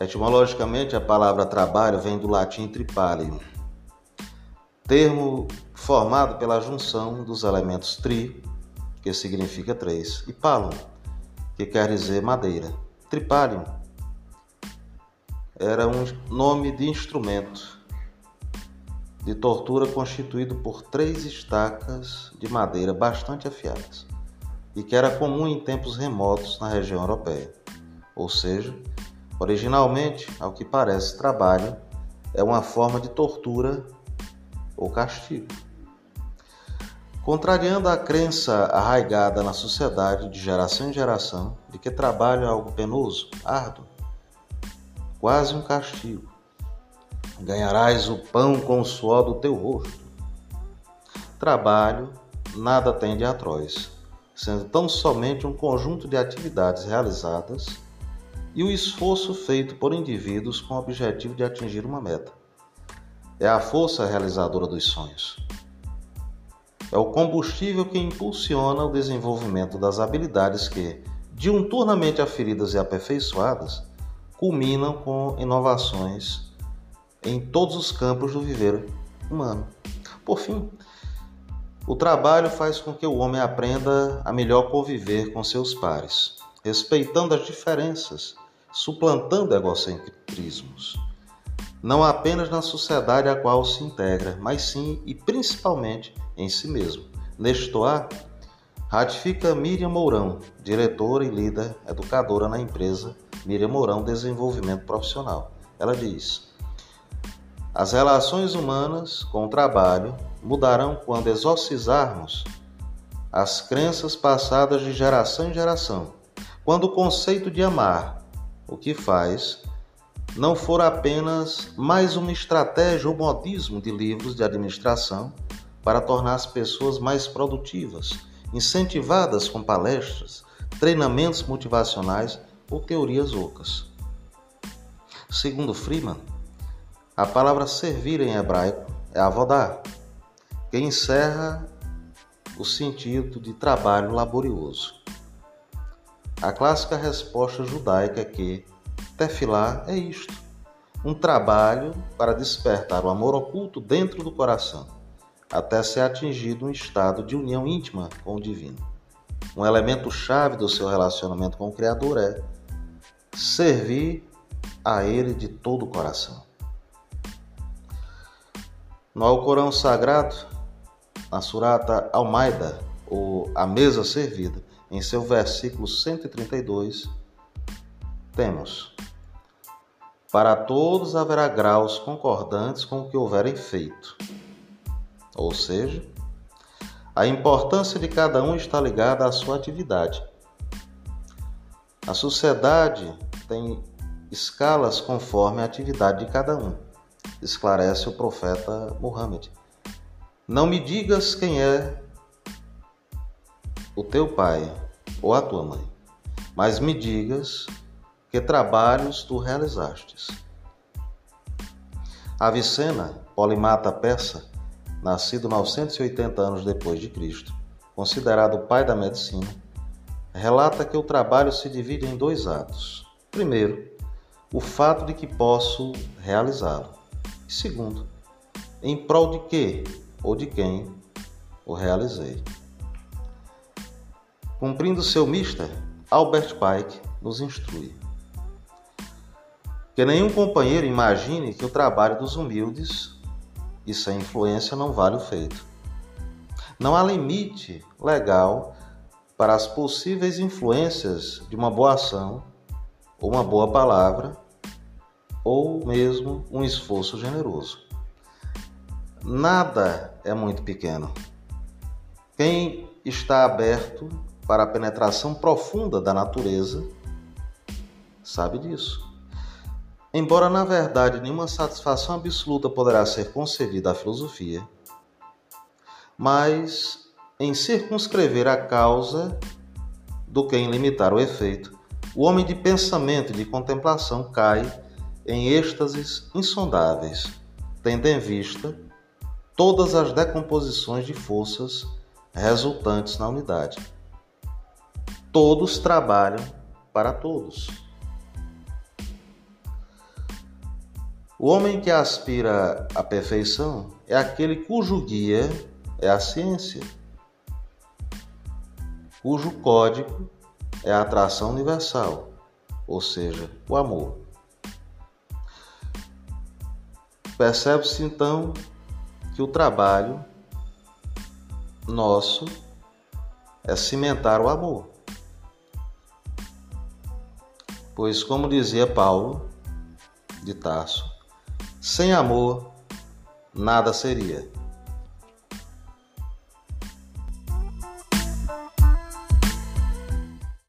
Etimologicamente, a palavra trabalho vem do latim tripalium, termo formado pela junção dos elementos tri, que significa três, e palum, que quer dizer madeira. Tripalium era um nome de instrumento de tortura constituído por três estacas de madeira bastante afiadas e que era comum em tempos remotos na região europeia. Ou seja, originalmente, ao que parece, trabalho é uma forma de tortura ou castigo. Contrariando a crença arraigada na sociedade de geração em geração de que trabalho é algo penoso, árduo, quase um castigo. Ganharás o pão com o suor do teu rosto. Trabalho nada tem de atroz, sendo tão somente um conjunto de atividades realizadas e o esforço feito por indivíduos com o objetivo de atingir uma meta. É a força realizadora dos sonhos. É o combustível que impulsiona o desenvolvimento das habilidades que, diuturnamente aferidas e aperfeiçoadas, culminam com inovações em todos os campos do viver humano. Por fim, o trabalho faz com que o homem aprenda a melhor conviver com seus pares, respeitando as diferenças, suplantando egocentrismos não apenas na sociedade a qual se integra, mas sim e principalmente em si mesmo. Neste ratifica Miriam Mourão, diretora e líder educadora na empresa Miriam Mourão Desenvolvimento Profissional. Ela diz: As relações humanas com o trabalho mudarão quando exorcizarmos as crenças passadas de geração em geração, quando o conceito de amar, o que faz, não for apenas mais uma estratégia ou modismo de livros de administração para tornar as pessoas mais produtivas, incentivadas com palestras, treinamentos motivacionais ou teorias ocas. Segundo Freeman, a palavra servir em hebraico é avodar, que encerra o sentido de trabalho laborioso. A clássica resposta judaica que Tefilá é isto: um trabalho para despertar o amor oculto dentro do coração, até ser atingido um estado de união íntima com o divino. Um elemento chave do seu relacionamento com o Criador é servir a Ele de todo o coração. No Alcorão Sagrado, na Surata Almaida, ou A Mesa Servida, em seu versículo 132, temos para todos haverá graus concordantes com o que houverem feito. Ou seja, a importância de cada um está ligada à sua atividade. A sociedade tem escalas conforme a atividade de cada um, esclarece o profeta Muhammad. Não me digas quem é o teu pai ou a tua mãe, mas me digas que trabalhos tu realizastes. Avicena, polimata persa, nascido 980 anos depois de Cristo, considerado o pai da medicina, relata que o trabalho se divide em dois atos. Primeiro, o fato de que posso realizá-lo. Segundo, em prol de que ou de quem o realizei. Cumprindo seu mister, Albert Pike nos instrui. Que nenhum companheiro imagine que o trabalho dos humildes e sem influência não vale o feito. Não há limite legal para as possíveis influências de uma boa ação, ou uma boa palavra, ou mesmo um esforço generoso. Nada é muito pequeno. Quem está aberto para a penetração profunda da natureza sabe disso. Embora na verdade nenhuma satisfação absoluta poderá ser concedida à filosofia, mas em circunscrever a causa do que em limitar o efeito, o homem de pensamento e de contemplação cai em êxtases insondáveis, tendo em vista todas as decomposições de forças resultantes na unidade. Todos trabalham para todos. O homem que aspira à perfeição é aquele cujo guia é a ciência, cujo código é a atração universal, ou seja, o amor. Percebe-se então que o trabalho nosso é cimentar o amor. Pois, como dizia Paulo de Tarso, sem amor nada seria.